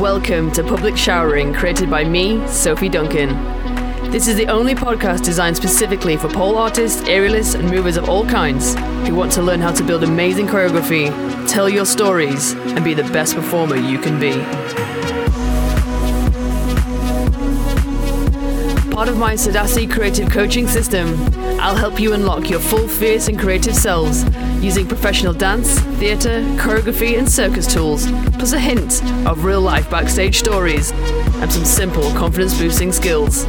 Welcome to Public Showering, created by me, Sophie Duncan. This is the only podcast designed specifically for pole artists, aerialists, and movers of all kinds who want to learn how to build amazing choreography, tell your stories, and be the best performer you can be. Part of my Sadasi creative coaching system, I'll help you unlock your full fierce and creative selves using professional dance, theatre, choreography, and circus tools, plus a hint of real life backstage stories and some simple confidence boosting skills.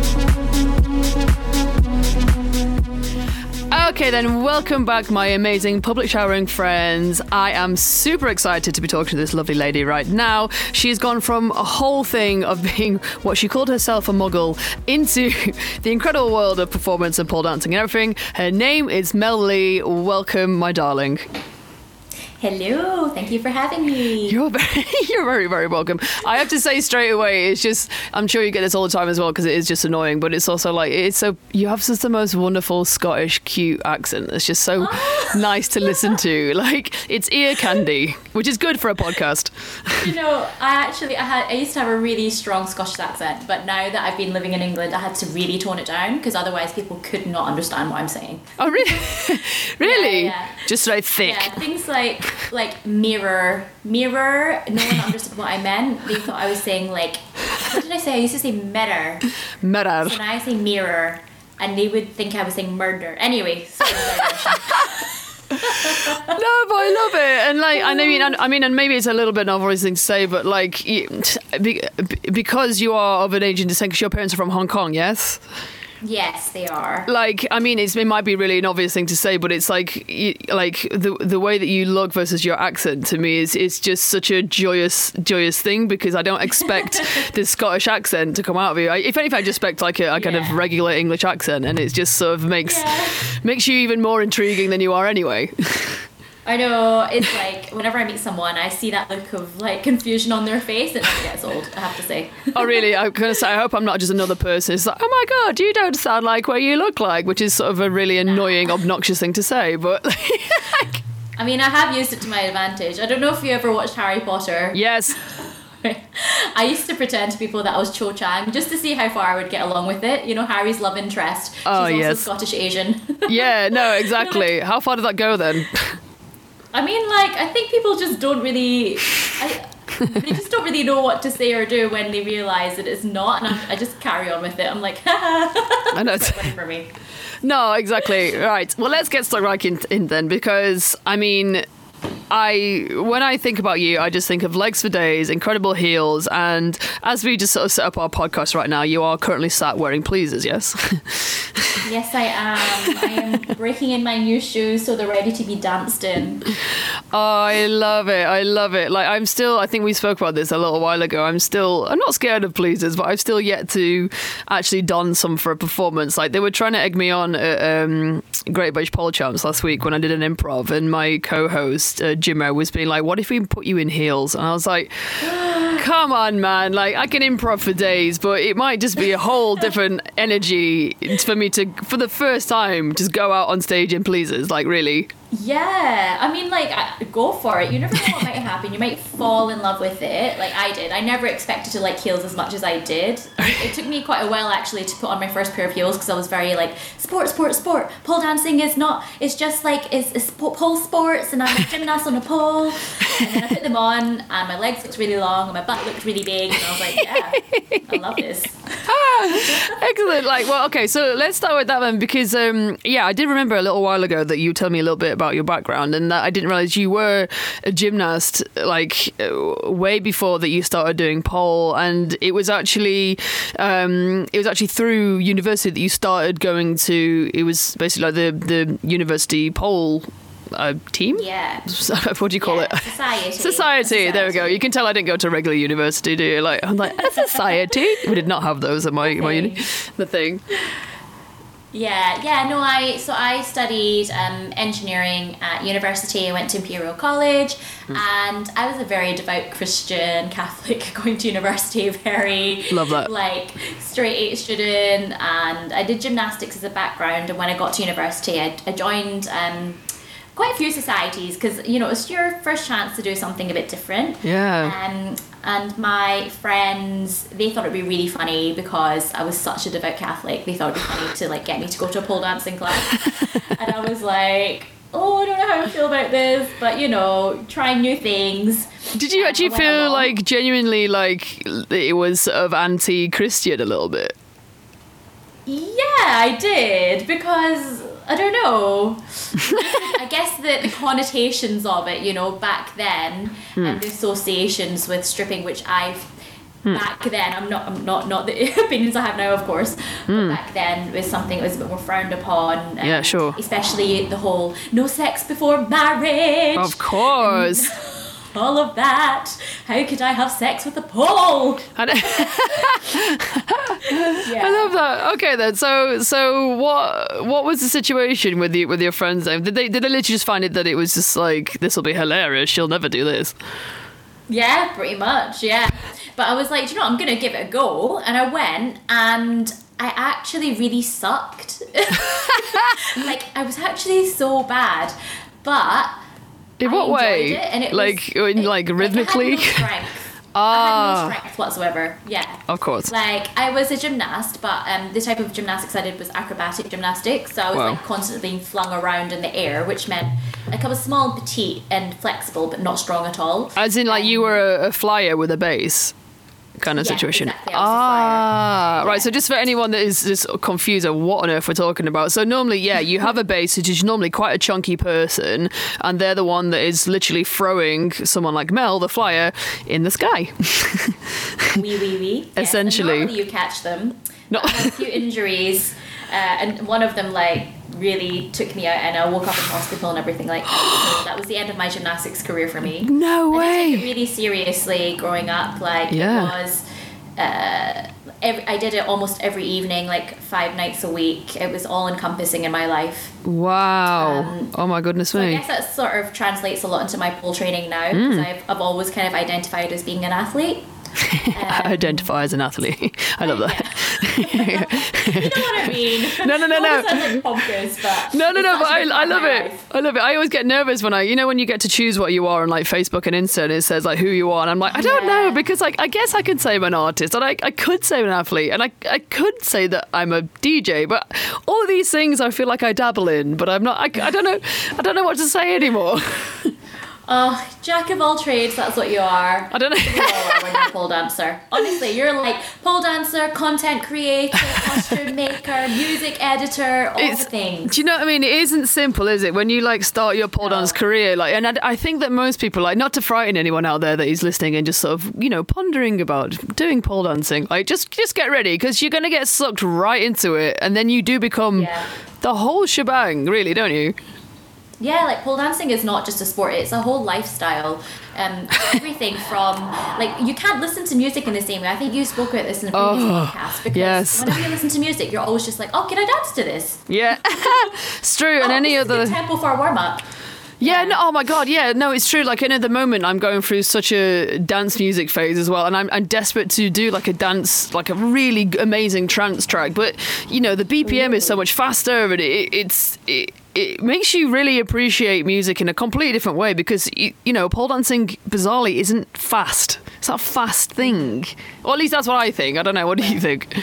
Okay, then, welcome back, my amazing public showering friends. I am super excited to be talking to this lovely lady right now. She's gone from a whole thing of being what she called herself a muggle into the incredible world of performance and pole dancing and everything. Her name is Mel Lee. Welcome, my darling. Hello, thank you for having me. You're very, you're very, very welcome. I have to say straight away, it's just, I'm sure you get this all the time as well because it is just annoying, but it's also like, it's so, you have such the most wonderful Scottish, cute accent. It's just so nice to listen to. Like, it's ear candy, which is good for a podcast. You know, I actually, I had, I used to have a really strong Scottish accent, but now that I've been living in England, I had to really tone it down because otherwise people could not understand what I'm saying. Oh, really? really? Yeah, yeah. Just so thick. Yeah, things like like mirror, mirror. No one understood what I meant. They thought I was saying like, what did I say? I used to say mirror. Mirror. So now I say mirror, and they would think I was saying murder. Anyway, no, but I love it, and like, I mean, I, I mean, and maybe it's a little bit an obvious thing to say, but like, because you are of an Asian descent, because your parents are from Hong Kong, yes. Yes, they are. Like, I mean, it's, it might be really an obvious thing to say, but it's like, you, like the the way that you look versus your accent to me is is just such a joyous joyous thing because I don't expect this Scottish accent to come out of you. I, if anything, I just expect like a, a kind of regular English accent, and it just sort of makes Yeah. makes you even more intriguing than you are anyway. I know. It's like whenever I meet someone, I see that look of like confusion on their face, and it gets old. I have to say. oh, really? I'm gonna say, I hope I'm not just another person. It's like, oh my god, you don't sound like what you look like, which is sort of a really annoying, obnoxious thing to say, but. like, I mean, I have used it to my advantage. I don't know if you ever watched Harry Potter. Yes, I used to pretend to people that I was Cho Chang just to see how far I would get along with it. You know, Harry's love interest. Oh, She's Oh, also yes. Scottish Asian. yeah, no, exactly. How far did that go then? I mean, like, I think people just don't really. I, they just don't really know what to say or do when they realise that it's not, and I, I just carry on with it. I'm like, I know. it's funny for me. No, exactly. Right. Well, let's get stuck right in, in then, because I mean, I when I think about you, I just think of legs for days, incredible heels, and as we just sort of set up our podcast right now, you are currently sat wearing pleasers. Yes. Yes, I am. I am breaking in my new shoes so they're ready to be danced in. Oh, I love it. I love it. Like I'm still I think we spoke about this a little while ago. I'm still I'm not scared of pleasers, but I've still yet to actually don some for a performance. Like they were trying to egg me on at um, Great British Pole Champs last week when I did an improv and my co-host uh, Jimmo was being like, "What if we put you in heels?" And I was like, "Come on, man. Like I can improv for days, but it might just be a whole different energy for me to for the first time just go out on stage in pleasers. Like really." Yeah, I mean, like, I, go for it. You never know what might happen. You might fall in love with it, like I did. I never expected to like heels as much as I did. It took me quite a while actually to put on my first pair of heels because I was very like sport, sport, sport. Pole dancing is not. It's just like it's, it's pole sports, and I'm a gymnast on a pole. And then I put them on, and my legs looked really long, and my butt looked really big, and I was like, yeah, I love this. Excellent. Like, well, okay. So let's start with that then, because um, yeah, I did remember a little while ago that you told me a little bit about your background, and that I didn't realize you were a gymnast like uh, way before that you started doing pole, and it was actually um, it was actually through university that you started going to. It was basically like the the university pole. Uh, team? Yeah. what do you call Yeah, it? society. Society. There we go. You can tell I didn't go to a regular university, do you? Like I'm like a society. we did not have those at my my uni. The thing. Yeah, yeah, no, I so I studied um, engineering at university. I went to Imperial College, Hmm. and I was a very devout Christian Catholic going to university. Very Love that. like straight A student, and I did gymnastics as a background. And when I got to university, I, I joined um, quite a few societies because you know it's your first chance to do something a bit different. Yeah. Um, and my friends, they thought it'd be really funny because I was such a devout Catholic. They thought it'd be funny to like get me to go to a pole dancing class, and I was like, oh, I don't know how I feel about this, but you know, trying new things. Did you actually feel like genuinely like it was sort of anti-Christian a little bit? Yeah, I did because I don't know. I guess the, the connotations of it, you know, back then, and hmm. the associations with stripping, which I've hmm. back then I'm not I'm not not the opinions I have now, of course, but hmm. back then was something that was a bit more frowned upon. Yeah, sure. Especially the whole no sex before marriage. Of course. all of that. How could I have sex with a pole? I, Yeah. I love that. Okay then. So so what what was the situation with you with your friends then? Did they did they literally just find it that it was just like this will be hilarious, she'll never do this? Yeah, pretty much, yeah. But I was like, do you know what, I'm gonna give it a go. And I went and I actually really sucked. like I was actually so bad. But In I what way? It, and it like was, in it- like I had rhythmically? no strength. I Ah. had no strength whatsoever. Yeah. of course. Like I was a gymnast, but um, the type of gymnastics I did was acrobatic gymnastics. So I was Wow. like constantly being flung around in the air, which meant like I was small and petite and flexible, but not strong at all. As in like you Um, were a, a flyer with a base kind of Yeah, situation. exactly, I was a flyer. ah, right. So just for anyone that is just confused of what on earth we're talking about. So normally, yeah, you have a base which is normally quite a chunky person, and they're the one that is literally throwing someone like Mel, the flyer, in the sky. wee wee wee. Essentially. you catch them. Not a few injuries, uh, and one of them like really took me out, and I woke up in hospital and everything like that. So that was the end of my gymnastics career for me. No And I took it way. really seriously growing up. Like Yeah. it was. Uh, every, I did it almost every evening, like five nights a week. It was all encompassing in my life. Wow. Um, oh my goodness So I guess that sort of translates a lot into my pole training now because Mm. I've, I've always kind of identified as being an athlete. Identify as an athlete. I love that. you know what I mean? No, no, no, no. sounds like pompous, but No, no, no, but I, I love it. life. I love it. I always get nervous when I, you know, when you get to choose what you are on like Facebook and Insta and it says like who you are. And I'm like, I don't know because like, I guess I could say I'm an artist and I, I could say I'm an athlete and I, I could say that I'm a DJ, but all these things I feel like I dabble in, but I'm not, I, I don't know, I don't know what to say anymore. Oh, jack of all trades, that's what you are. I don't know. You are when you're a pole dancer. Honestly, you're like pole dancer, content creator, costume maker, music editor, all It's- the things. Do you know what I mean? It isn't simple, is it? When you like start your pole No. dance career, like, and I, I think that most people, like, not to frighten anyone out there that is listening and just sort of, you know, pondering about doing pole dancing, like, just just get ready because you're gonna get sucked right into it, and then you do become Yeah. the whole shebang, really, don't you? Yeah, like pole dancing is not just a sport; it's a whole lifestyle. Um, everything from like you can't listen to music in the same way. I think you spoke about this in a previous Oh, podcast because yes. whenever you listen to music, you're always just like, "Oh, can I dance to this?" Yeah, it's true. And oh, any this is a other tempo for a warm up. Yeah, no, oh my god, yeah, no, it's true. Like, in at the moment, I'm going through such a dance music phase as well, and I'm, I'm desperate to do like a dance, like a really amazing trance track. But you know, the BPM is so much faster, and it, it's it, it makes you really appreciate music in a completely different way because you, you know, pole dancing bizarrely isn't fast. It's not a fast thing, or at least that's what I think. I don't know. What do you think?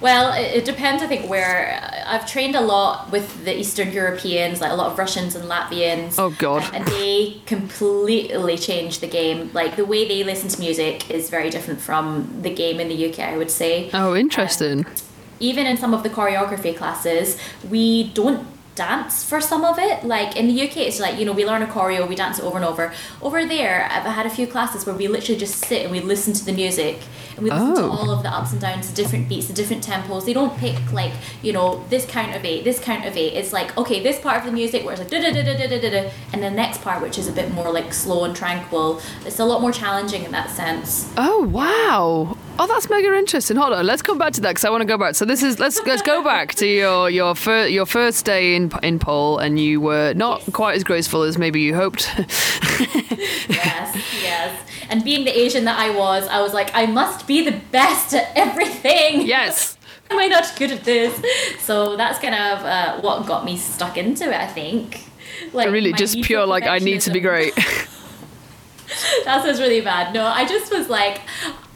Well, it, it depends. I think where uh, I've trained a lot with the Eastern Europeans, like a lot of Russians and Latvians. Oh, God. and they completely changed the game. Like the way they listen to music is very different from the game in the UK. I would say. Oh, interesting. Um, even in some of the choreography classes, we don't dance for some of it. Like in the UK, it's like, you know, we learn a choreo, we dance it over and over. Over there, I've had a few classes where we literally just sit and we listen to the music and we listen oh. to all of the ups and downs, the different beats, the different tempos. They don't pick like, you know, this count of eight, this count of eight. It's like, okay, this part of the music where it's like da da da da da da da, and the next part, which is a bit more like slow and tranquil. It's a lot more challenging in that sense. Oh, wow. Oh, that's mega interesting. Hold on, let's come back to that because I want to go back. So this is let's let's go back to your your first your first day in in pole, and you were not Yes. quite as graceful as maybe you hoped. yes, yes. And being the Asian that I was, I was like, I must be the best at everything. yes, am I not good at this? So that's kind of uh, what got me stuck into it. I think. Like really just pure like I need to be great. that sounds really bad. No, I just was like,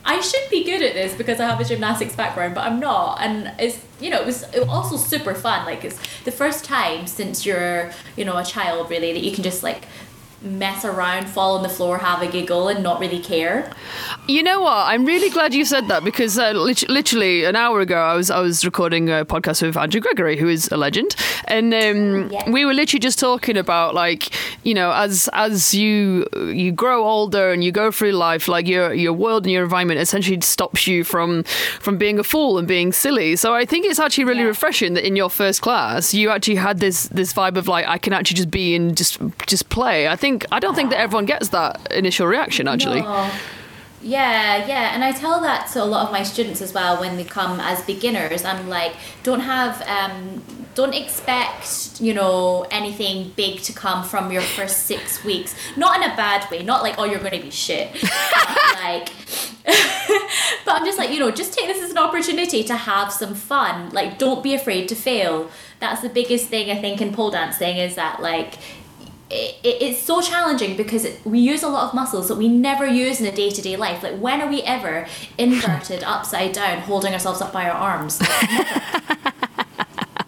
I should be good at this because I have a gymnastics background, but I'm not. And it's you know it was, it was also super fun. Like it's the first time since you're you know a child really that you can just like mess around, fall on the floor, have a giggle, and not really care. You know what? I'm really glad you said that because uh, lit- literally an hour ago, I was I was recording a podcast with Andrew Gregory, who is a legend, and um, Yeah. we were literally just talking about like you know as as you you grow older and you go through life, like your your world and your environment essentially stops you from from being a fool and being silly. So I think it's actually really Yeah. refreshing that in your first class you actually had this this vibe of like I can actually just be and just just play. I think I don't think that everyone gets that initial reaction actually. No. Yeah, yeah, and I tell that to a lot of my students as well when they come as beginners. I'm like, don't have, um, don't expect, you know, anything big to come from your first six weeks. Not in a bad way. Not like, oh, you're going to be shit. Like, but I'm just like, you know, just take this as an opportunity to have some fun. Like, don't be afraid to fail. That's the biggest thing I think in pole dancing is that like it, it, it's so challenging because it, we use a lot of muscles that we never use in a day to day life. Like, when are we ever inverted, upside down, holding ourselves up by our arms?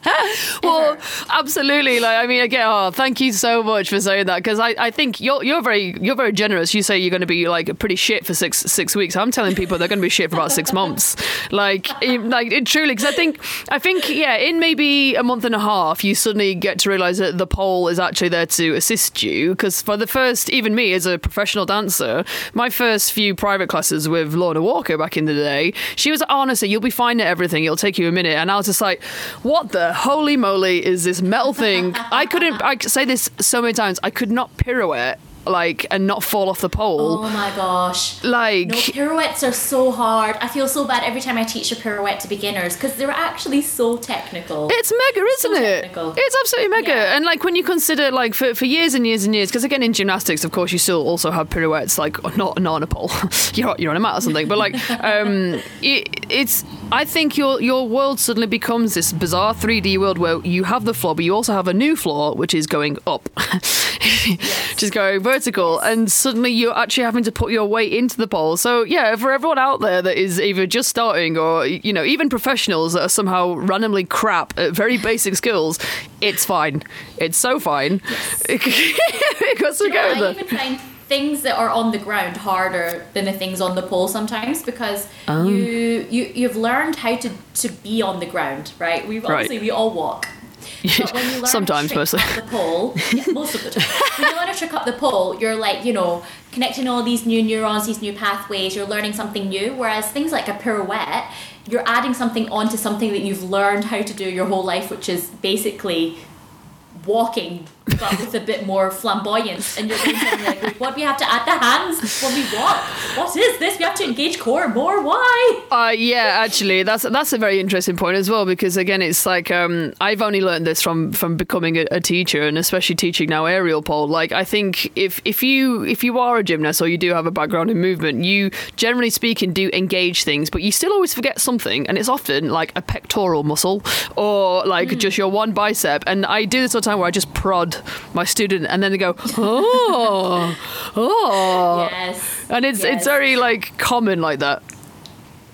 Well, absolutely. Like, I mean, again, oh, thank you so much for saying that because I, I think you're you're very you're very generous. You say you're going to be like pretty shit for six six weeks. I'm telling people they're going to be shit for about six months. Like, like it truly. Because I think I think yeah, in maybe a month and a half, you suddenly get to realize that the pole is actually there to assist you. Because for the first, even me as a professional dancer, my first few private classes with Lorna Walker back in the day, she was oh, honestly, you'll be fine at everything. It'll take you a minute, and I was just like, what the holy moly is this metal thing? I couldn't. I say this so many times. I could not pirouette like and not fall off the pole. Oh my gosh. Like No, pirouettes are so hard. I feel so bad every time I teach a pirouette to beginners because they're actually so technical. It's mega, isn't So it? technical. It's absolutely mega. Yeah. And like when you consider like for, for years and years and years, because again in gymnastics, of course, you still also have pirouettes like not not on a pole, you're you're on a mat or something. But like um, it, it's I think your your world suddenly becomes this bizarre 3D world where you have the floor, but you also have a new floor which is going up, which is going vertical, and suddenly you're actually having to put your weight into the pole. So yeah, for everyone out there that is either just starting or you know even professionals that are somehow randomly crap at very basic skills, it's fine. It's so fine. Because we You know, go I there. even find things that are on the ground harder than the things on the pole sometimes because Oh. you you you've learned how to to be on the ground, right? We've Right. we all walk. But when you learn Sometimes, mostly. the pole, yeah, most of the time. when you learn to trick up the pole, you're like, you know, connecting all these new neurons, these new pathways, you're learning something new. Whereas things like a pirouette, you're adding something onto something that you've learned how to do your whole life, which is basically walking but with a bit more flamboyance and you're doing something like what we have to add the hands? When we walk what is this? We have to engage core more? Why? Uh, yeah, actually, that's that's a very interesting point as well because again, it's like um, I've only learned this from from becoming a, a teacher and especially teaching now aerial pole. Like, I think if if you if you are a gymnast or you do have a background in movement, you generally speaking do engage things, but you still always forget something, and it's often like a pectoral muscle or like just your one bicep. And I do this all the time where I just prod my student, and then they go, oh, oh, yes and it's yes. it's very like common like that.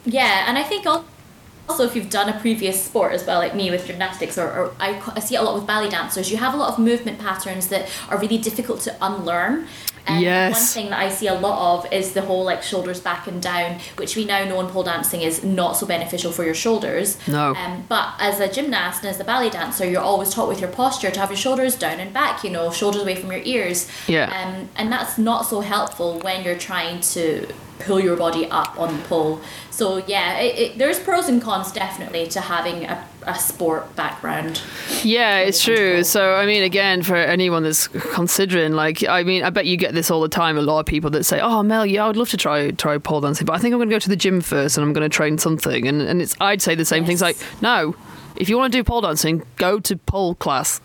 yeah and i think also if you've done a previous sport as well like me with gymnastics or, or I, I see it a lot with ballet dancers you have a lot of movement patterns that are really difficult to unlearn and Yes. one thing that I see a lot of is the whole like shoulders back and down, which we now know in pole dancing is not so beneficial for your shoulders. No. Um, but as a gymnast and as a ballet dancer, you're always taught with your posture to have your shoulders down and back, you know, shoulders away from your ears. Yeah. Um, and that's not so helpful when you're trying to pull your body up on the pole. So yeah, it, it, there's pros and cons definitely to having a, a sport background. Yeah, it's true. So, I mean, again, for anyone that's considering, like, I mean, I bet you get this all the time. A lot of people that say, "Oh, Mel, yeah, I would love to try try pole dancing, but I think I'm going to go to the gym first and I'm going to train something." And and it's I'd say the same things like, "No, if you want to do pole dancing, go to pole class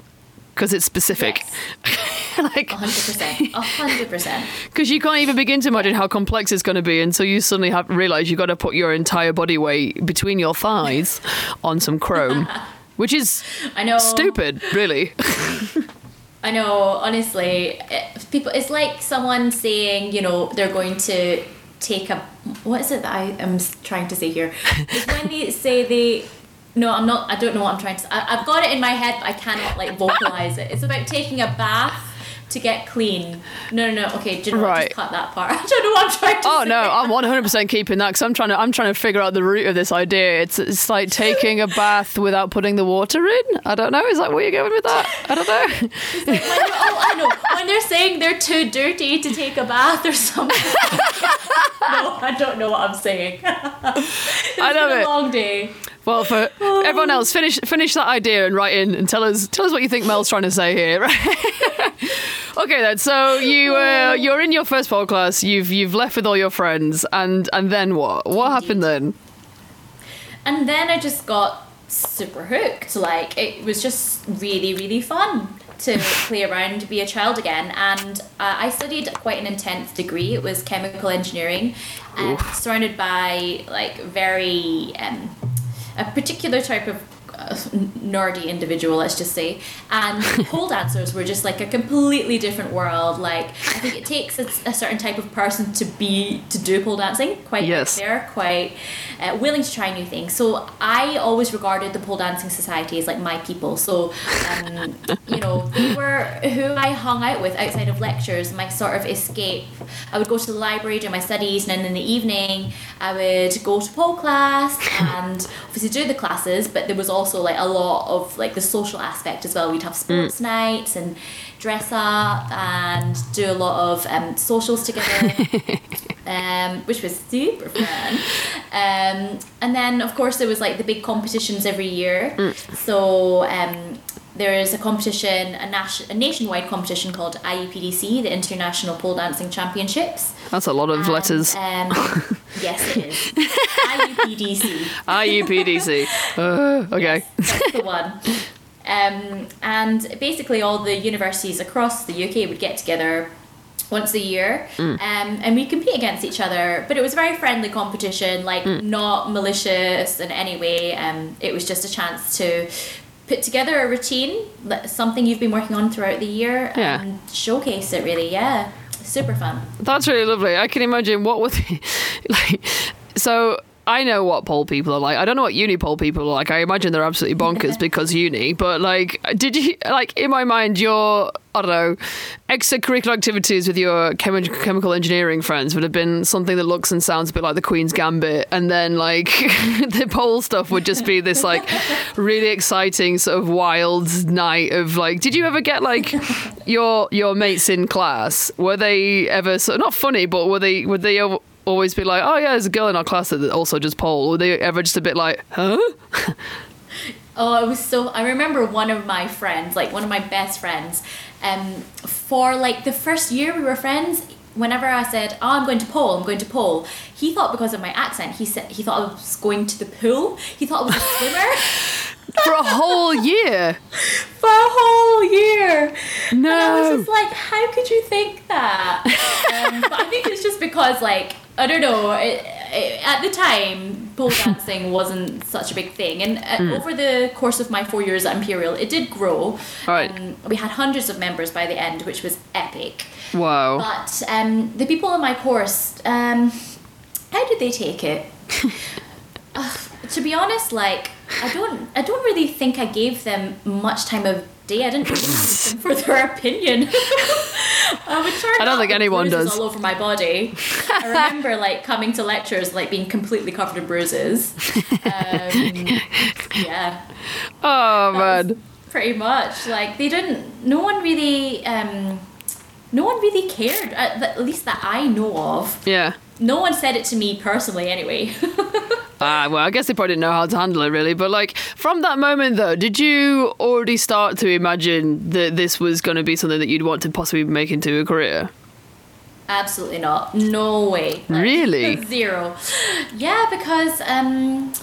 because it's specific." Yes. like, 100%. 100%. because you can't even begin to imagine how complex it's going to be until you suddenly have realize you've got to put your entire body weight between your thighs on some chrome, which is I know. stupid, really. I know, honestly, it, people. It's like someone saying, you know, they're going to take a. What is it that I am trying to say here? It's when they say they. No, I'm not. I don't know what I'm trying to. say. I, I've got it in my head, but I cannot like vocalize it. It's about taking a bath to get clean. No, no, no. Okay, do you know what? Right. Just cut that part. I don't know what I'm trying to Oh say. no, I'm 100% keeping that because I'm trying to I'm trying to figure out the root of this idea. It's it's like taking a bath without putting the water in. I don't know. Is that where you're going with that? I don't know. When they're- oh, I know. When they're saying they're too dirty to take a bath or something. no, I don't know what I'm saying. It's I love been a it. long day. Well, for everyone else, finish finish that idea and write in and tell us tell us what you think Mel's trying to say here. Okay, then. So you uh, you're in your first pole class. You've you've left with all your friends, and and then what? What happened then? And then I just got super hooked. Like it was just really, really fun to play around, to be a child again. And uh, I studied quite an intense degree. It was chemical engineering, and surrounded by like very um, a particular type of nerdy individual, let's just say. And pole dancers were just like a completely different world. Like I think it takes a, a certain type of person to be to do pole dancing. Quite Yes. they're quite uh, willing to try new things. So I always regarded the pole dancing society as like my people. So um, you know they were who I hung out with outside of lectures. My sort of escape. I would go to the library do my studies, and then in the evening I would go to pole class and obviously do the classes. But there was also like a lot of like the social aspect as well. We'd have sports nights and dress up and do a lot of um, socials together um, which was super fun. Um, and then, of course, there was like the big competitions every year. So um, there is a competition, a, nas- a nationwide competition called IUPDC, the International Pole Dancing Championships. That's a lot of And, letters. Um, yes, it is. IUPDC. IUPDC. Uh, okay. That's the one. Um, and basically, all the universities across the UK would get together once a year um, and we compete against each other. But it was a very friendly competition, like not malicious in any way. Um, it was just a chance to put together a routine, something you've been working on throughout the year, Yeah. and showcase it really. Yeah, super fun. That's really lovely. I can imagine what would like. So I know what pole people are like. I don't know what uni pole people are like. I imagine they're absolutely bonkers because uni. But like, did you like in my mind your I don't know extracurricular activities with your chemi- chemical engineering friends would have been something that looks and sounds a bit like the Queen's Gambit, and then like the pole stuff would just be this like really exciting sort of wild night of like. Did you ever get like your your mates in class? Were they ever sort of not funny, but were they were they? Al- Always be like, oh yeah, there's a girl in our class that also just pole. Were they ever just a bit like, huh? Oh, it was so. I remember one of my friends, like one of my best friends, um, for like the first year we were friends. Whenever I said, "Oh, I'm going to pole," I'm going to pole, he thought because of my accent, he said he thought I was going to the pool. He thought I was a swimmer For a whole year? for a whole year. And I was No. just like, how could you think that? um, but I think it's just because, like, I don't know. It, it, at the time, pole dancing wasn't such a big thing, and uh, over the course of my four years at Imperial, it did grow. Right. Um, we had hundreds of members by the end, which was epic. Wow. But um, the people in my course, um, how did they take it? Ugh, to be honest, like I don't, I don't really think I gave them much time of didn't ask them for their opinion. I would turn I don't think anyone does. all over my body. I remember like coming to lectures like being completely covered in bruises. Um, yeah Oh was man. pretty much like they didn't no one really um no one really cared at, at least that i know of Yeah. no one said it to me personally anyway Ah, well, I guess they probably didn't know how to handle it really. But like from that moment though, did you already start to imagine that this was going to be something that you'd want to possibly make into a career? absolutely not no way Like, Really? zero yeah because um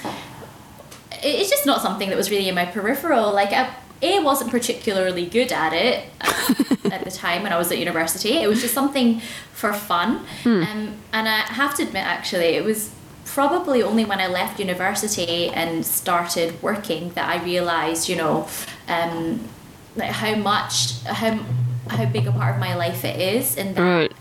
it's just not something that was really in my peripheral like I, a wasn't particularly good at it at, at the time when I was at university. It was just something for fun, um, and I have to admit, actually, it was probably only when I left university and started working that I realized, you know, um, like how much how how big a part of my life it is, and that Right.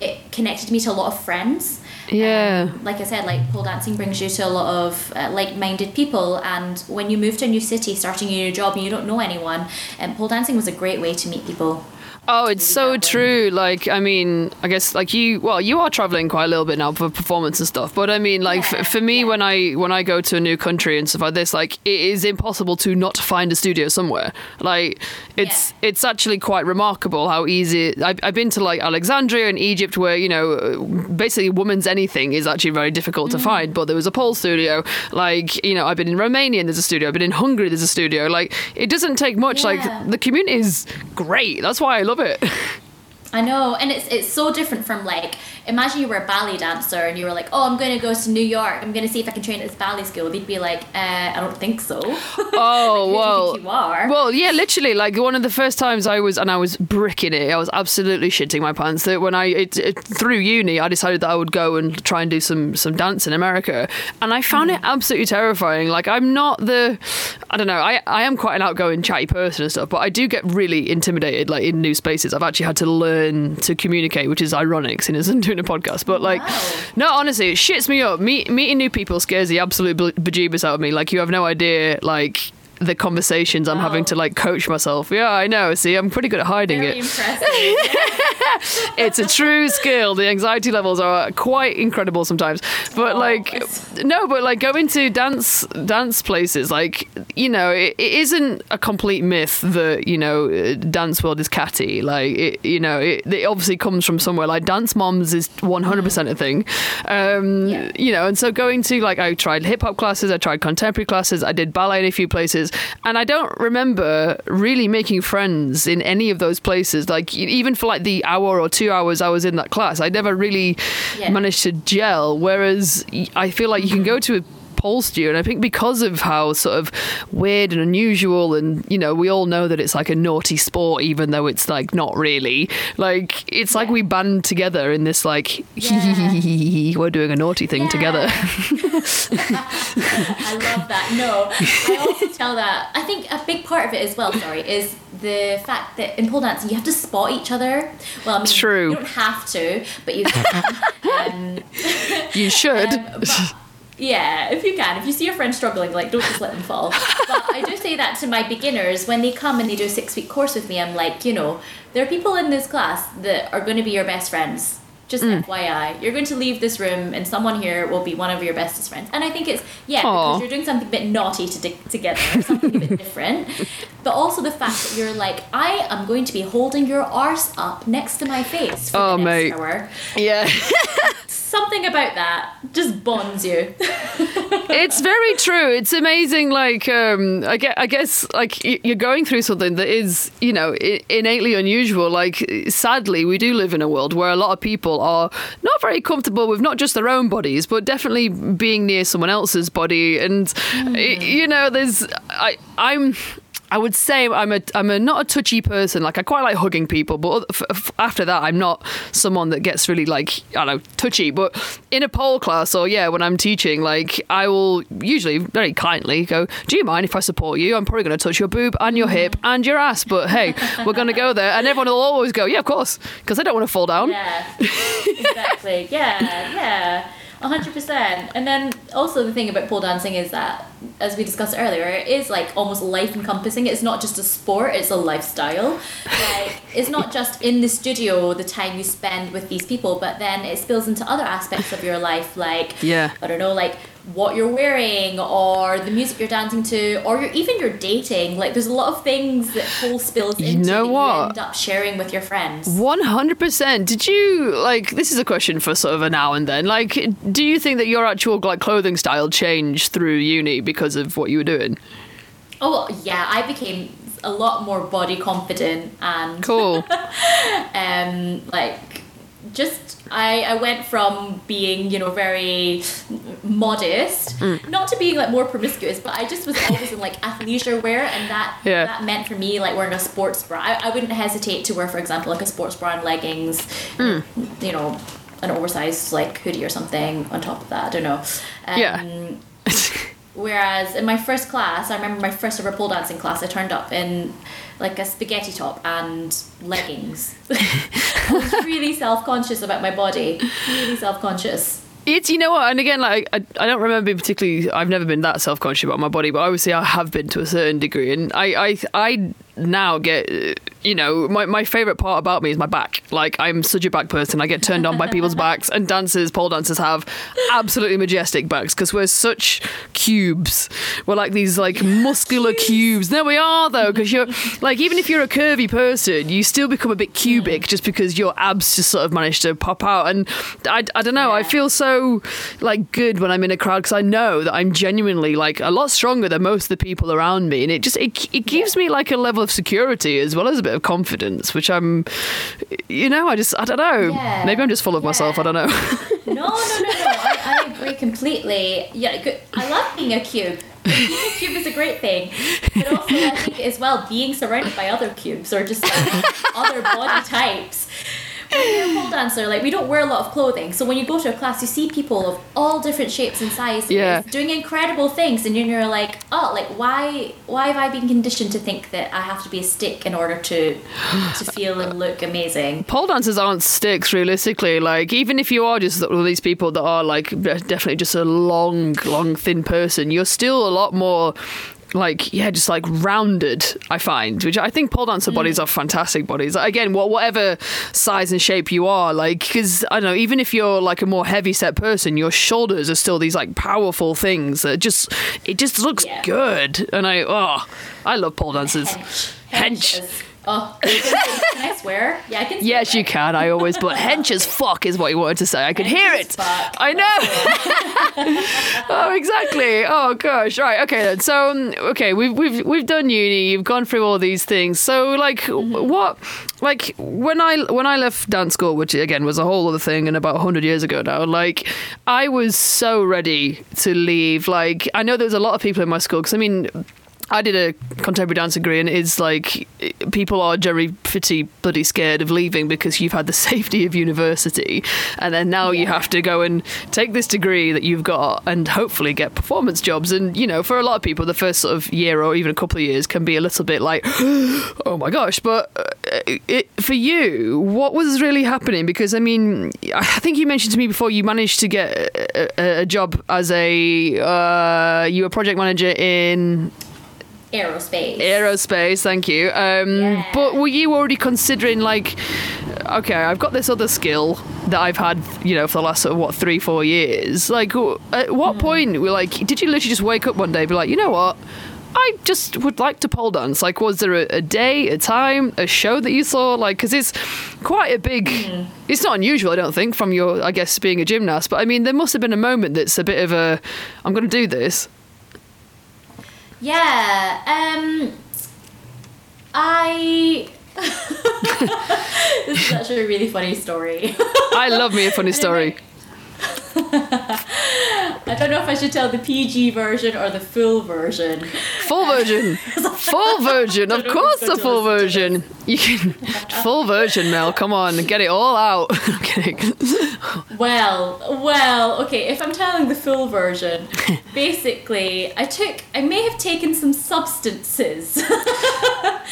it connected me to a lot of friends. Yeah. Um, like I said, like pole dancing brings you to a lot of uh, like-minded people, and when you move to a new city, starting a new job, and you don't know anyone, and pole dancing was a great way to meet people. Oh, it's so true. Like, I mean, I guess like you. Well, you are traveling quite a little bit now for performance and stuff. But I mean, like Yeah, f- for me, yeah. when I when I go to a new country and stuff like this, like it is impossible to not find a studio somewhere. Like, it's it's actually quite remarkable how easy. I've, I've been to like Alexandria and Egypt, where you know, basically, woman's anything is actually very difficult to mm. find. But there was a pole studio. Like, you know, I've been in Romania and there's a studio. I've been in Hungary. There's a studio. Like, it doesn't take much. Yeah. Like, the community is great. That's why I love it. I know, and it's it's so different from like imagine you were a ballet dancer and you were like, oh, I'm going to go to New York. I'm going to see if I can train at this ballet school. They'd be like, uh, I don't think so. Oh Who do you well. you are? Well, yeah, literally, like one of the first times I was, and I was bricking it. I was absolutely shitting my pants. That when I it, it, through uni, I decided that I would go and try and do some some dance in America, and I found it absolutely terrifying. Like I'm not the, I don't know, I I am quite an outgoing, chatty person and stuff, but I do get really intimidated, like in new spaces. I've actually had to learn to communicate, which is ironic, since I'm doing a podcast. But like, Wow. no, honestly, it shits me up. Meet, meeting new people scares the absolute be- bejeebus out of me. Like you have no idea, like the conversations I'm Wow. having to like coach myself. Yeah, I know. See, I'm pretty good at hiding Very it. It's a true skill. The anxiety levels are quite incredible sometimes. But Oh, like, it's- no, but like going to dance dance places, like you know, it, it isn't a complete myth that you know uh, dance world is catty. Like it, you know, it, it obviously comes from somewhere. Like Dance Moms is 100 percent a thing. Um, Yeah. You know, and so going to like I tried hip hop classes, I tried contemporary classes, I did ballet in a few places, and I don't remember really making friends in any of those places. Like even for like the hour or two hours I was in that class, I never really Yeah. managed to gel. Whereas I feel like you can go to a pole studio, and I think because of how sort of weird and unusual, and you know, we all know that it's like a naughty sport, even though it's like not really. Like it's like we band together in this like Yeah. we're doing a naughty thing Yeah. together. I love that. No, I also tell that. I think a big part of it as well. Sorry, is the fact that in pole dancing you have to spot each other. Well, I mean, True. you don't have to, but you can. um, You should. Um, but- yeah, if you can. If you see your friend struggling, like don't just let them fall. But I do say that to my beginners when they come and they do a six week course with me. I'm like, you know, there are people in this class that are going to be your best friends. Just Mm. FYI, you're going to leave this room and someone here will be one of your bestest friends. And I think it's yeah Aw. because you're doing something a bit naughty to together, something a bit different. But also the fact that you're like, I am going to be holding your arse up next to my face for Oh, the next mate. hour. yeah. Something about that just bonds you. it's very true. It's amazing. Like, um, I guess, I guess, like you're going through something that is, you know, innately unusual. Like, sadly, we do live in a world where a lot of people are not very comfortable with not just their own bodies, but definitely being near someone else's body. And y- you know, there's, I, I'm. I would say I'm a I'm a not a touchy person. Like I quite like hugging people, but f- f- after that, I'm not someone that gets really like I don't know touchy. But in a pole class or yeah, when I'm teaching, like I will usually very kindly go, "Do you mind if I support you? I'm probably going to touch your boob and your hip mm-hmm. and your ass, but hey, we're going to go there." And everyone will always go, "Yeah, of course," because I don't want to fall down. Yeah, exactly. Yeah, yeah. 100%. And then also the thing about pole dancing is that, as we discussed earlier, it is like almost life encompassing. It's not just a sport, it's a lifestyle. Like, it's not just in the studio the time you spend with these people, but then it spills into other aspects of your life, like, Yeah. I don't know, like what you're wearing or the music you're dancing to or even your dating. Like, there's a lot of things that pole spills into know that what? you end up sharing with your friends. One hundred percent. Did you like? This is a question for sort of a now and then. Like, do you think that your actual like clothing style changed through uni because of what you were doing? Oh yeah, I became a lot more body confident and Cool. um like just I, I went from being you know very modest not to being like more promiscuous but i just was always in like athleisure wear and that Yeah. that meant for me like wearing a sports bra I, I wouldn't hesitate to wear for example like a sports bra and leggings you know an oversized like hoodie or something on top of that i don't know um, Yeah. Whereas in my first class, I remember my first ever pole dancing class, I turned up in like a spaghetti top and leggings. I was really self conscious about my body. Really self conscious. It's you know what, and again, like I, I don't remember being particularly. I've never been that self conscious about my body, but obviously I have been to a certain degree, and I I I now get you know my my favorite part about me is my back. Like I'm such a back person. I get turned on by people's backs, and dancers, pole dancers have absolutely majestic backs because we're such cubes. We're like these like muscular cubes. there we are though, because you're like even if you're a curvy person, you still become a bit cubic just because your abs just sort of manage to pop out. And I, I don't know. I feel so like good when I'm in a crowd because I know that I'm genuinely like a lot stronger than most of the people around me, and it just it, it gives me like a level of security as well as a bit of confidence, which I'm, you know, I just I don't know. Yeah. Maybe I'm just full of myself. I don't know. No, no, no, no. I, I agree completely. Yeah. I love being a cube. Being a cube is a great thing. But also, I think as well, being surrounded by other cubes or just like other body types. When you're a pole dancer, like we don't wear a lot of clothing, so when you go to a class, you see people of all different shapes and sizes Yeah. doing incredible things, and you're like, oh, like why, why have I been conditioned to think that I have to be a stick in order to to feel and look amazing? pole dancers aren't sticks realistically like even if you are just one of these people that are like definitely just a long long thin person you're still a lot more like yeah just like rounded i find which i think pole dancer mm. bodies are fantastic bodies again wha- whatever size and shape you are like because i don't know even if you're like a more heavy set person your shoulders are still these like powerful things that just it just looks Yeah. good and i oh i love pole dancers Hench. Hench. is- Oh, can I swear? Yeah, I can. swear, Yes, you can. I always, but hench as fuck is what you wanted to say. I could hear it. fuck. I know. oh, exactly. Oh gosh. Right. Okay. Then. So, um, okay, we've we've we've done uni. You've gone through all these things. So, like, what? Like when I when I left dance school, which again was a whole other thing, and about hundred years ago now. Like, I was so ready to leave. Like, I know there was a lot of people in my school because I mean. I did a contemporary dance degree, and it's like people are generally pretty bloody scared of leaving because you've had the safety of university, and then now you have to go and take this degree that you've got and hopefully get performance jobs. And you know, for a lot of people, the first sort of year or even a couple of years can be a little bit like, oh my gosh. But uh, it, for you, what was really happening? Because I mean, I think you mentioned to me before you managed to get a, a, a job as a uh, you were project manager in Aerospace. aerospace thank you um Yeah. but were you already considering like okay i've got this other skill that i've had you know for the last sort of what three four years like at what Hmm. point were like did you literally just wake up one day and be like you know what I just would like to pole dance. Like, was there a, a day, a time, a show that you saw? Like, because it's quite a big. Hmm. It's not unusual, I don't think, from your, I guess, being a gymnast. But I mean, there must have been a moment that's a bit of a, I'm going to do this. Yeah. Um. I. this is actually a really funny story. I love me a funny story. I don't know if I should tell the PG version or the full version. Full version. Full version. Of course, the full version. You can. Full version, Mel. Come on, get it all out. I'm kidding. Well, well, okay, if I'm telling the full version, basically, I took, I may have taken some substances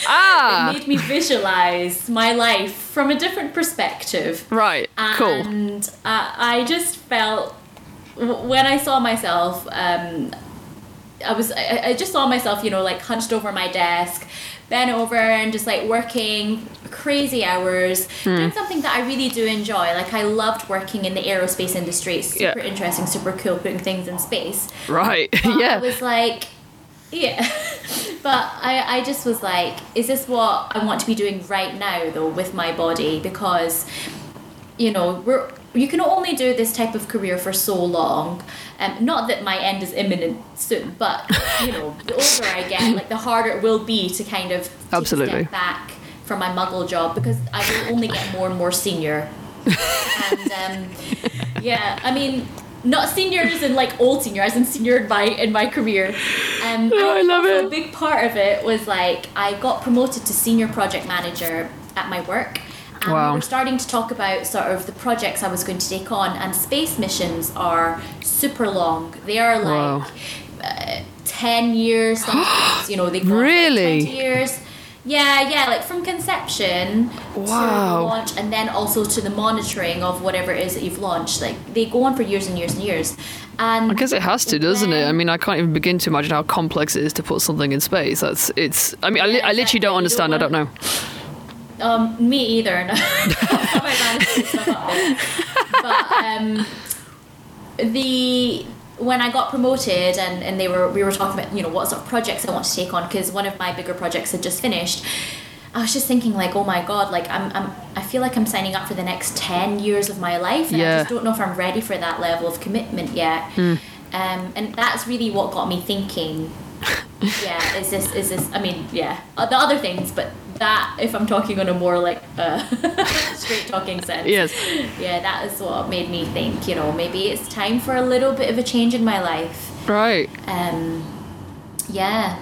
Ah, made me visualize my life from a different perspective. right. Cool. And uh, I just felt when I saw myself, um, I was I, I just saw myself, you know, like hunched over my desk, bent over and just like working crazy hours, Hmm. doing something that I really do enjoy. Like I loved working in the aerospace industry. It's Yeah. super interesting, super cool, putting things in space. Right. But I yeah. was like, yeah. but I, I just was like, is this what I want to be doing right now though with my body? Because, you know, we're you can only do this type of career for so long. Um, not that my end is imminent soon, but you know, the older I get, like the harder it will be to kind of Absolutely. step back from my muggle job because I will only get more and more senior and um, yeah, I mean, not seniors and like old senior, as in senior in my in my career. Um, Oh, I love it. A big part of it was like I got promoted to senior project manager at my work. And Wow. we were starting to talk about sort of the projects I was going to take on, and space missions are super long. They are Wow. like uh, 10 years, sometimes, you know, they go for, like, Really? 20 years. Yeah, yeah, like from conception to launch and then also to the monitoring of whatever it is that you've launched. Like they go on for years and years and years. And I guess it has to, doesn't it? I mean, I can't even begin to imagine how complex it is to put something in space. That's it's. I mean, I, li- Yeah, I literally don't understand. I don't know. Um, me either. No. How I managed to stuff. But um, the when I got promoted and, and they were we were talking about you know what sort of projects I want to take on because one of my bigger projects had just finished. I was just thinking like, oh my god, like I'm, I'm I feel like I'm signing up for the next ten years of my life, and I just don't know if I'm ready for that level of commitment yet. Um, and that's really what got me thinking yeah is this is this i mean yeah uh, the other things but that if i'm talking on a more like uh, straight talking sense Yes. yeah that is what made me think you know maybe it's time for a little bit of a change in my life Right. um yeah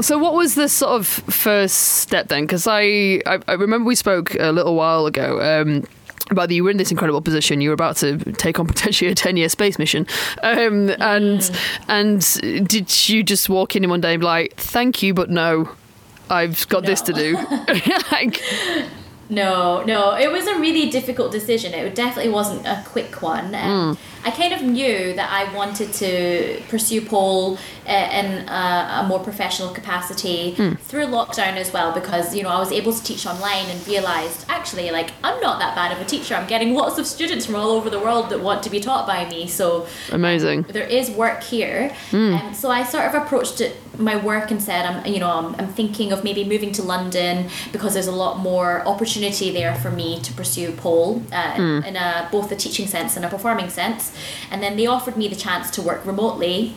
So, what was the sort of first step then? Because I, I, I remember we spoke a little while ago um, about that you were in this incredible position. You were about to take on potentially a ten-year space mission, um, and and did you just walk in one day and be like, "Thank you, but no, I've got this to do." like, No, no, it was a really difficult decision. It definitely wasn't a quick one. Um, I kind of knew that I wanted to pursue pole uh, in a, a more professional capacity through lockdown as well because you know I was able to teach online and realized actually like I'm not that bad of a teacher. I'm getting lots of students from all over the world that want to be taught by me. So amazing. there is work here. Um, so I sort of approached it, my work and said, I'm, you know, I'm, I'm thinking of maybe moving to London because there's a lot more opportunity there for me to pursue pole uh, in, in a, both a teaching sense and a performing sense. And then they offered me the chance to work remotely.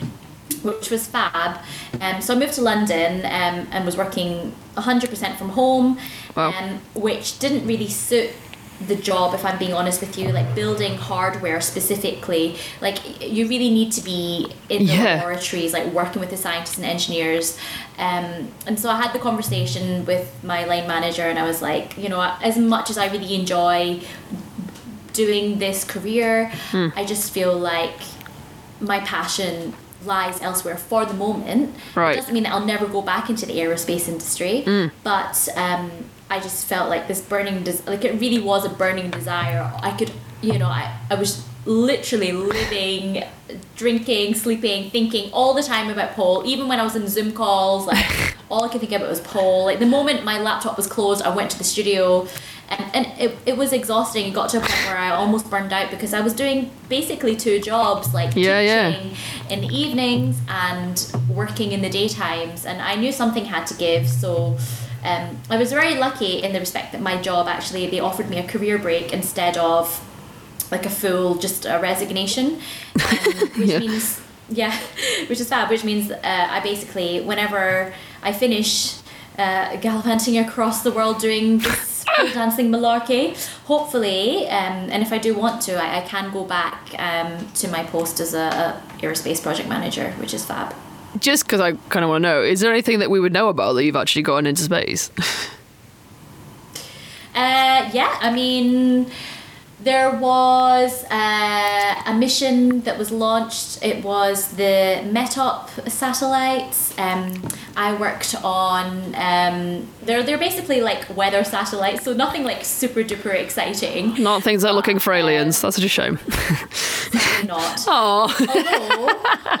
Which was fab. Um, so I moved to London um, and was working 100% from home, Wow. um, which didn't really suit the job if i'm being honest with you like building hardware specifically like you really need to be in the Yeah. laboratories like working with the scientists and engineers um, and so i had the conversation with my line manager and i was like you know as much as i really enjoy doing this career i just feel like my passion lies elsewhere for the moment Right. it doesn't mean that i'll never go back into the aerospace industry but um, i just felt like this burning des- like it really was a burning desire i could you know i, I was literally living drinking sleeping thinking all the time about pole. even when i was in zoom calls like all i could think about was pole. like the moment my laptop was closed i went to the studio and, and it, it was exhausting it got to a point where i almost burned out because i was doing basically two jobs like Yeah, yeah. teaching in the evenings and working in the daytimes and i knew something had to give so um, i was very lucky in the respect that my job actually they offered me a career break instead of like a full just a resignation um, which Yeah. means yeah which is fab which means uh, i basically whenever i finish uh, gallivanting across the world doing this dancing malarkey hopefully um, and if i do want to i, I can go back um, to my post as a, a aerospace project manager which is fab Just because I kind of want to know, is there anything that we would know about that you've actually gone into space? Uh, yeah, I mean, there was uh, a mission that was launched. It was the Metop satellites. Um, I worked on. Um, they're they're basically like weather satellites, so nothing like super duper exciting. Not things that are looking for aliens. That's such a shame. Not. Oh,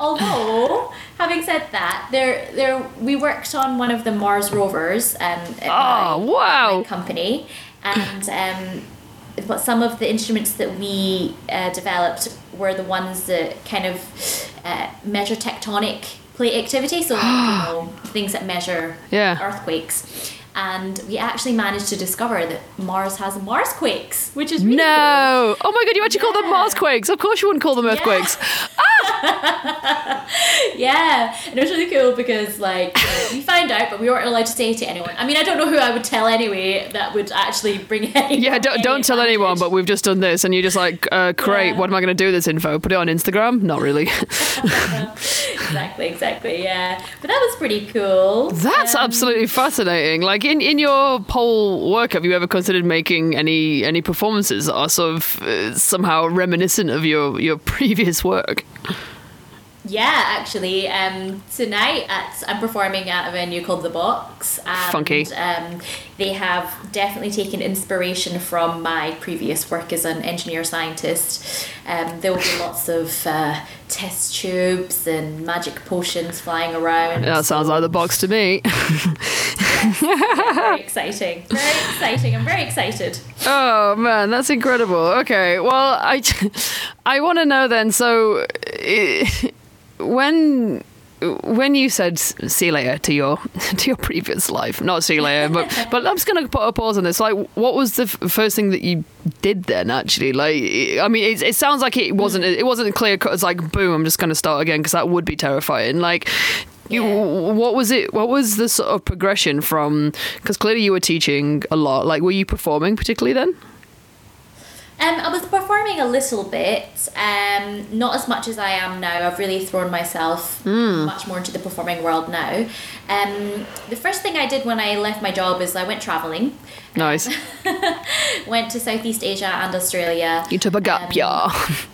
although, although, having said that, there, there, we worked on one of the Mars rovers um, at my, Oh, wow. my company, and um, but some of the instruments that we uh, developed were the ones that kind of uh, measure tectonic plate activity, so you know things that measure Yeah. earthquakes. And we actually managed to discover that Mars has Marsquakes, which is really cool. no! Oh my god, you actually call them Yeah. Mars quakes. Of course, you wouldn't call them earthquakes. Yeah, and it was really cool because like we found out, but we weren't allowed to say it to anyone. I mean, I don't know who I would tell anyway that would actually bring anyone. Yeah, don't, any don't tell anyone, but we've just done this, and you're just like, uh, great. Yeah. What am I going to do with this info? Put it on Instagram? Not really. exactly, exactly, yeah. But that was pretty cool. That's Um, absolutely fascinating. Like in, in your pole work, have you ever considered making any any performances that are sort of uh, somehow reminiscent of your your previous work? Yeah, actually, um, tonight at, I'm performing at a venue called The Box. And, Funky. Um, they have definitely taken inspiration from my previous work as an engineer scientist. Um, there will be lots of uh, test tubes and magic potions flying around. That sounds like the box to me. Yeah, very exciting. Very exciting. I'm very excited. Oh man, that's incredible. Okay, well, I I want to know then. So, eh, when when you said see you later to your to your previous life, not see you later, but but I'm just gonna put a pause on this. Like, what was the f- first thing that you did then? Actually, like, I mean, it, it sounds like it wasn't hmm. it wasn't clear cut. It's like boom, I'm just gonna start again because that would be terrifying. Like. You, Yeah. what was it? What was the sort of progression from? Because clearly you were teaching a lot. Like, were you performing particularly then? Um, I was performing a little bit, um, not as much as I am now. I've really thrown myself much more into the performing world now. Um, the first thing I did when I left my job is I went traveling. Nice. Went to Southeast Asia and Australia. You took a gap Um, year.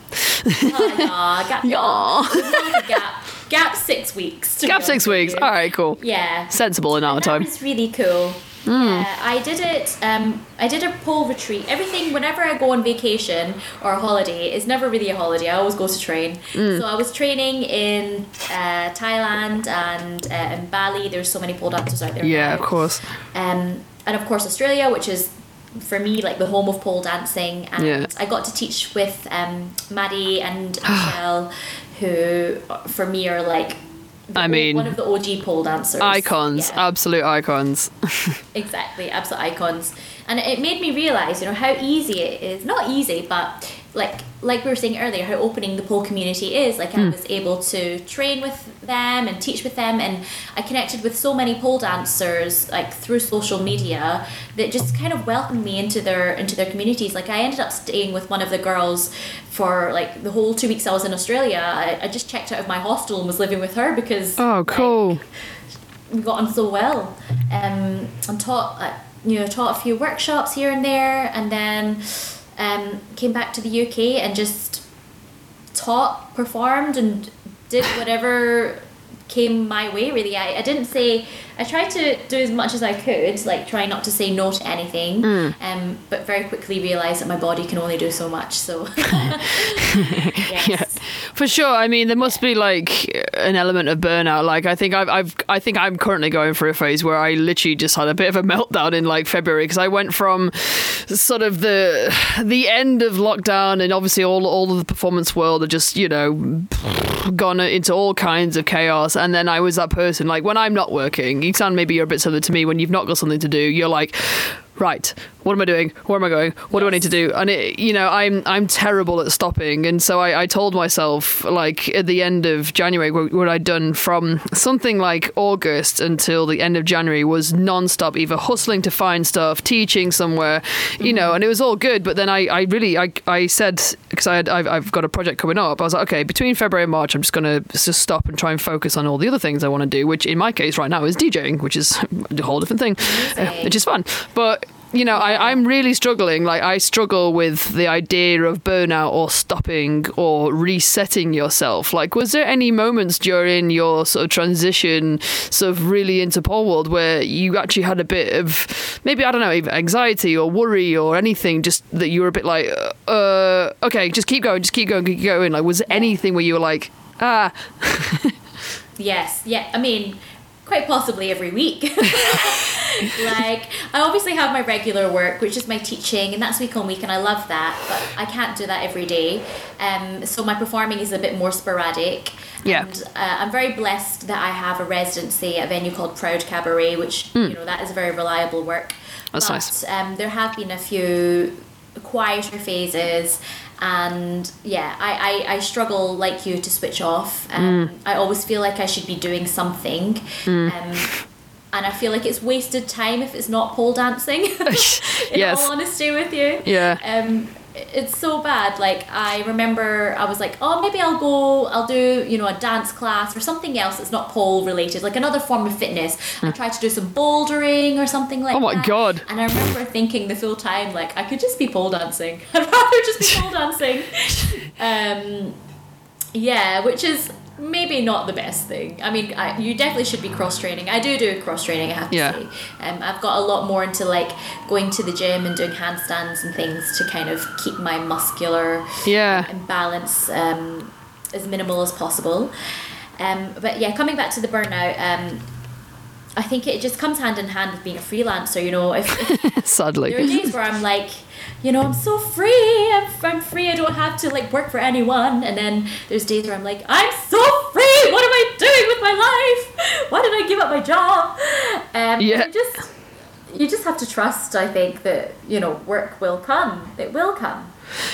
Oh, yeah, gap, Yeah. It was like a gap, gap six weeks. Gap six weeks. All right, cool. Yeah. Sensible of That time. was really cool. Yeah, I did it. Um, I did a pole retreat. Everything. Whenever I go on vacation or a holiday, it's never really a holiday. I always go to train. Mm. So I was training in uh, Thailand and uh, in Bali. There's so many pole dancers out there. Yeah, now. of course. Um, and of course Australia, which is for me like the home of pole dancing. And Yeah. I got to teach with um, Maddie and Michelle, who for me are like. The I mean, one of the OG pole dancers. Icons, Yeah. absolute icons. Exactly, absolute icons. And it made me realize, you know, how easy it is. Not easy, but like like we were saying earlier, how opening the pole community is. Like I was able to train with them and teach with them, and I connected with so many pole dancers like through social media that just kind of welcomed me into their into their communities. Like I ended up staying with one of the girls for like the whole two weeks I was in Australia. I, I just checked out of my hostel and was living with her because Oh, like, cool. we got on so well um, and taught uh, you know taught a few workshops here and there and then um, came back to the UK and just taught performed and did whatever came my way really. I, I didn't say I tried to do as much as I could like try not to say no to anything um, but very quickly realized that my body can only do so much so yes. Yeah, for sure. I mean, there must be like an element of burnout. Like, I think I've, I've, I think I'm currently going through a phase where I literally just had a bit of a meltdown in like February because I went from sort of the the end of lockdown and obviously all all of the performance world had just you know gone into all kinds of chaos, and then I was that person like when I'm not working. You sound maybe you're a bit similar to me when you've not got something to do. You're like. Right, what am I doing? Where am I going? What do I need to do? And it, you know, I'm I'm terrible at stopping, and so I, I told myself like at the end of January, what, what I'd done from something like August until the end of January was non-stop, either hustling to find stuff, teaching somewhere, you know, and it was all good. But then I, I really I, I said because I had I've, I've got a project coming up, I was like, okay, between February and March, I'm just gonna just stop and try and focus on all the other things I want to do, which in my case right now is DJing, which is a whole different thing, uh, which is fun, but you know, I, I'm really struggling. Like, I struggle with the idea of burnout or stopping or resetting yourself. Like, was there any moments during your sort of transition, sort of really into pole world, where you actually had a bit of maybe, I don't know, anxiety or worry or anything, just that you were a bit like, uh, okay, just keep going, just keep going, keep going? Like, was there anything where you were like, ah, Yes, yeah. I mean, quite possibly every week. like, I obviously have my regular work, which is my teaching, and that's week on week, and I love that, but I can't do that every day. Um, so my performing is a bit more sporadic. Yeah. And uh, I'm very blessed that I have a residency at a venue called Proud Cabaret, which, you know, that is very reliable work. That's but, nice. Um, there have been a few quieter phases and yeah I, I, I struggle like you to switch off um, Mm. I always feel like I should be doing something um, and I feel like it's wasted time if it's not pole dancing in Yes. all honesty with you Yeah. um it's so bad like i remember i was like oh maybe i'll go i'll do you know a dance class or something else that's not pole related like another form of fitness i tried to do some bouldering or something like Hmm. Oh my that. God. and i remember thinking the full time like i could just be pole dancing i'd rather just be pole dancing um yeah which is maybe not the best thing i mean I, you definitely should be cross training i do do cross training i have to Yeah. say um, I've got a lot more into like going to the gym and doing handstands and things to kind of keep my muscular Yeah. and balance um, as minimal as possible. Um, but yeah, coming back to the burnout, um, I think it just comes hand in hand with being a freelancer. You know, if, if there are days where I'm like, you know, I'm so free. I'm, I'm free. I don't have to like work for anyone. And then there's days where I'm like, I'm so free. What am I doing with my life? Why did I give up my job? Um, Yeah. You just you just have to trust. I think that you know work will come. It will come.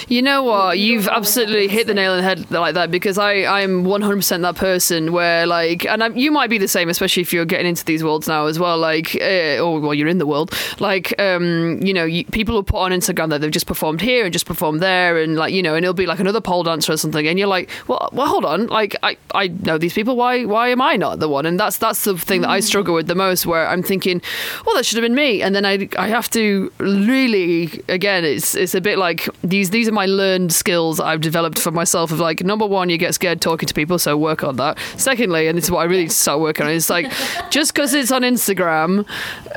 You know what? You You've absolutely hit the nail on the head like that because I I'm 100% that person where like and I, you might be the same especially if you're getting into these worlds now as well like uh, or well you're in the world. Like um you know you, people will put on Instagram that they've just performed here and just performed there and like you know and it'll be like another pole dancer or something and you're like well well hold on. Like I I know these people. Why why am I not the one? And that's that's the thing that I struggle with the most where I'm thinking well that should have been me. And then I I have to really again it's it's a bit like these these are my learned skills I've developed for myself of like number one you get scared talking to people so work on that. Secondly and this is what I really start working on it's like just because it's on Instagram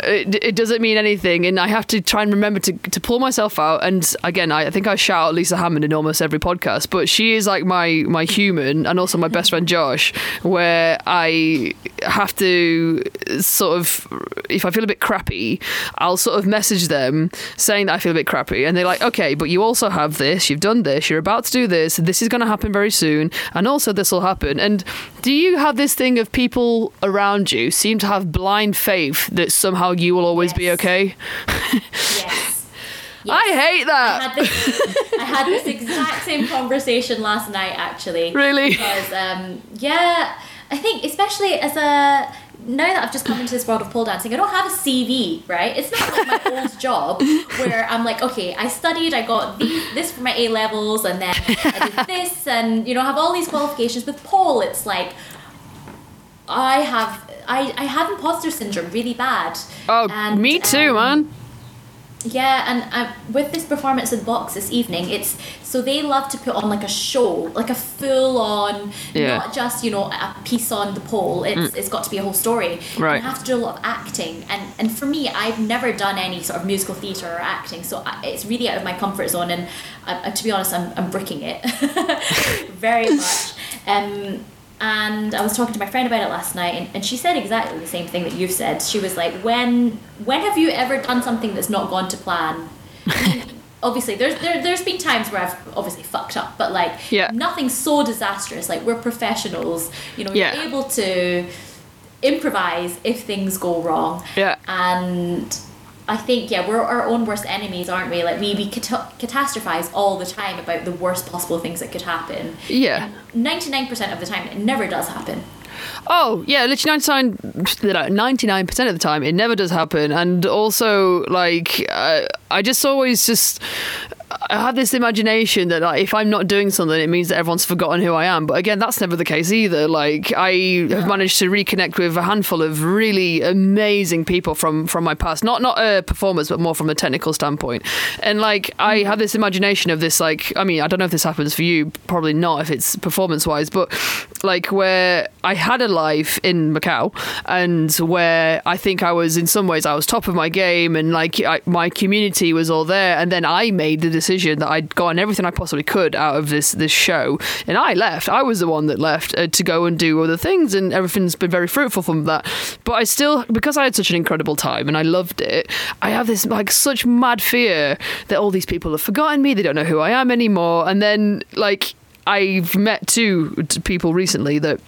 it, it doesn't mean anything and I have to try and remember to, to pull myself out and again I, I think I shout out Lisa Hammond in almost every podcast but she is like my my human and also my best friend Josh where I have to sort of if I feel a bit crappy I'll sort of message them saying that I feel a bit crappy and they're like okay but you also have this you've done this you're about to do this this is going to happen very soon and also this will happen and do you have this thing of people around you seem to have blind faith that somehow you will always be okay Yes. I hate I that had this. I had this exact same conversation last night, actually. Really? Because um, yeah, I think especially as a now that I've just come into this world of pole dancing, I don't have a CV, right? It's not like my old job where I'm like, okay, I studied, I got these, this for my A levels, and then I did this, and you know, have all these qualifications. With pole, it's like I have. I, I have imposter syndrome really bad. oh And, me too um, man yeah, and uh, with this performance in box this evening, it's so they love to put on like a show, like a full on, Yeah. not just you know a piece on the pole. It's it's got to be a whole story. Right. And I have to do a lot of acting, and and for me, I've never done any sort of musical theatre or acting, so I, it's really out of my comfort zone. And uh, to be honest, I'm I'm bricking it very much. Um, and I was talking to my friend about it last night, and, and she said exactly the same thing that you've said. She was like, "When when have you ever done something that's not gone to plan?" Obviously, there's there, there's been times where I've obviously fucked up, but like Yeah. nothing so disastrous. Like we're professionals, you know, Yeah. able to improvise if things go wrong. Yeah. And I think yeah, we're our own worst enemies, aren't we? Like we we cata- catastrophize all the time about the worst possible things that could happen. yeah Ninety nine percent of the time, it never does happen. Oh yeah, literally 99 percent of the time it never does happen, and also like uh, I just always just I have this imagination that like, if I'm not doing something, it means that everyone's forgotten who I am. But again, that's never the case either. Like I have managed to reconnect with a handful of really amazing people from from my past, not not uh, performers, but more from a technical standpoint. And like I have this imagination of this like I mean I don't know if this happens for you, probably not if it's performance wise, but like where I had a life in Macau and where I think I was in some ways I was top of my game and like I, my community was all there. And then I made the decision that I'd gotten everything I possibly could out of this this show. And I left. I was the one that left uh, to go and do other things and everything's been very fruitful from that. But I still because I had such an incredible time and I loved it I have this like such mad fear that all these people have forgotten me. They don't know who I am anymore. And then like I've met two people recently that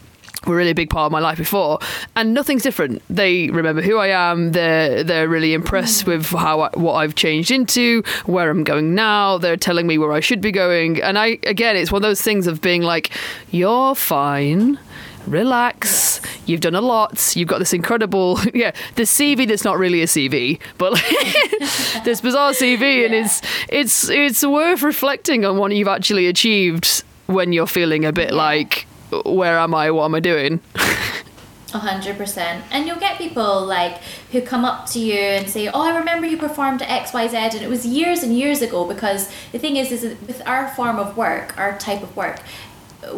were really a big part of my life before, and nothing's different. They remember who I am. They're they're really impressed mm. with how I, what I've changed into, where I'm going now. They're telling me where I should be going, and I again, it's one of those things of being like, "You're fine." Relax. You've done a lot. You've got this incredible, yeah, the CV that's not really a CV, but like, this bizarre CV, and it's it's it's worth reflecting on what you've actually achieved when you're feeling a bit Yeah. like where am I? What am I doing? A hundred percent. And you'll get people like who come up to you and say, "Oh, I remember you performed at X, Y, Z, and it was years and years ago." Because the thing is, is that with our form of work, our type of work,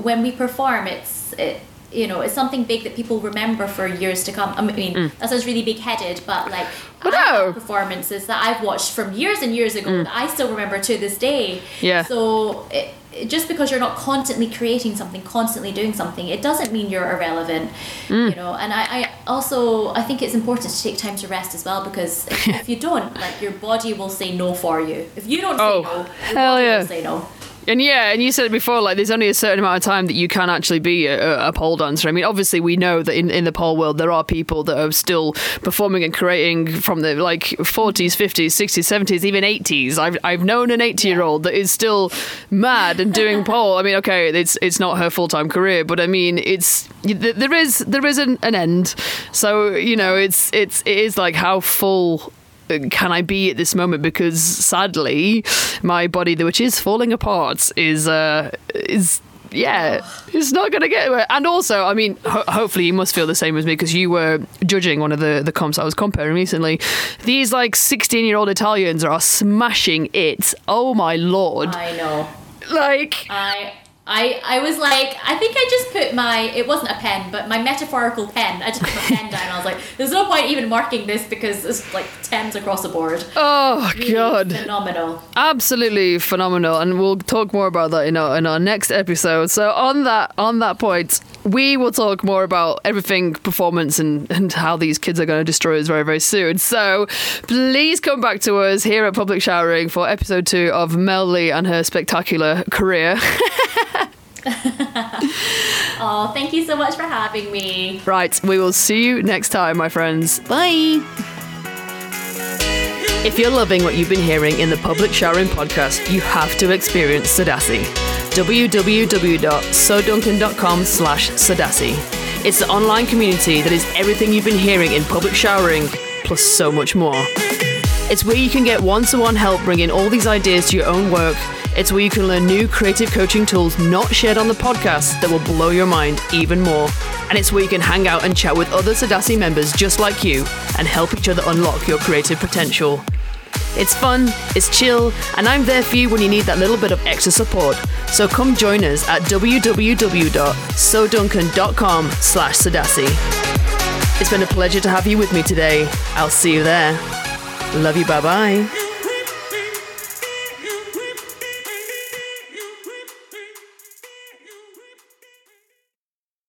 when we perform, it's it, you know, it's something big that people remember for years to come. I mean, mm. that sounds really big-headed, but like But no. performances that I've watched from years and years ago mm. that I still remember to this day. Yeah. So it- just because you're not constantly creating something, constantly doing something, it doesn't mean you're irrelevant. Mm. You know, and I, I also I think it's important to take time to rest as well because if, if you don't, like your body will say no for you. If you don't say Oh, no, your hell body yeah. will say no. And yeah, and you said it before, like there's only a certain amount of time that you can actually be a, a pole dancer. I mean, obviously we know that in, in the pole world there are people that are still performing and creating from the like 40s, 50s, 60s, 70s, even 80s. I've I've known an 80 year old that is still mad and doing pole. I mean, okay, it's it's not her full time career, but I mean, it's there is there is an, an end. So you know, it's it's it is like how full can I be at this moment? Because sadly, my body, which is falling apart, is uh, is yeah, it's not going to get anywhere. And also, I mean, ho- hopefully you must feel the same as me because you were judging one of the the comps I was comparing recently. These like sixteen year old Italians are smashing it. Oh my lord! I know. Like I I I was like, I think I just put my it wasn't a pen, but my metaphorical pen. I just put my pen down. And I was like, there's no point even marking this because it's like tens across the board. oh Really god. phenomenal. absolutely phenomenal and we'll talk more about that in our, in our next episode so on that on that point we will talk more about everything performance and, and how these kids are going to destroy us very very soon so please come back to us here at public showering for episode two of mel lee and her spectacular career Oh, thank you so much for having me. right we will see you next time my friends bye If you're loving what you've been hearing in the Public Showering podcast, you have to experience Sadassi. www.soduncan.com slash Sadassi. It's the online community that is everything you've been hearing in public showering, plus so much more. It's where you can get one-to-one help bringing all these ideas to your own work. It's where you can learn new creative coaching tools not shared on the podcast that will blow your mind even more. And it's where you can hang out and chat with other Sadassi members just like you and help each other unlock your creative potential. It's fun, it's chill, and I'm there for you when you need that little bit of extra support. So come join us at www.soduncan.com slash Sadassi. It's been a pleasure to have you with me today. I'll see you there. Love you, bye bye.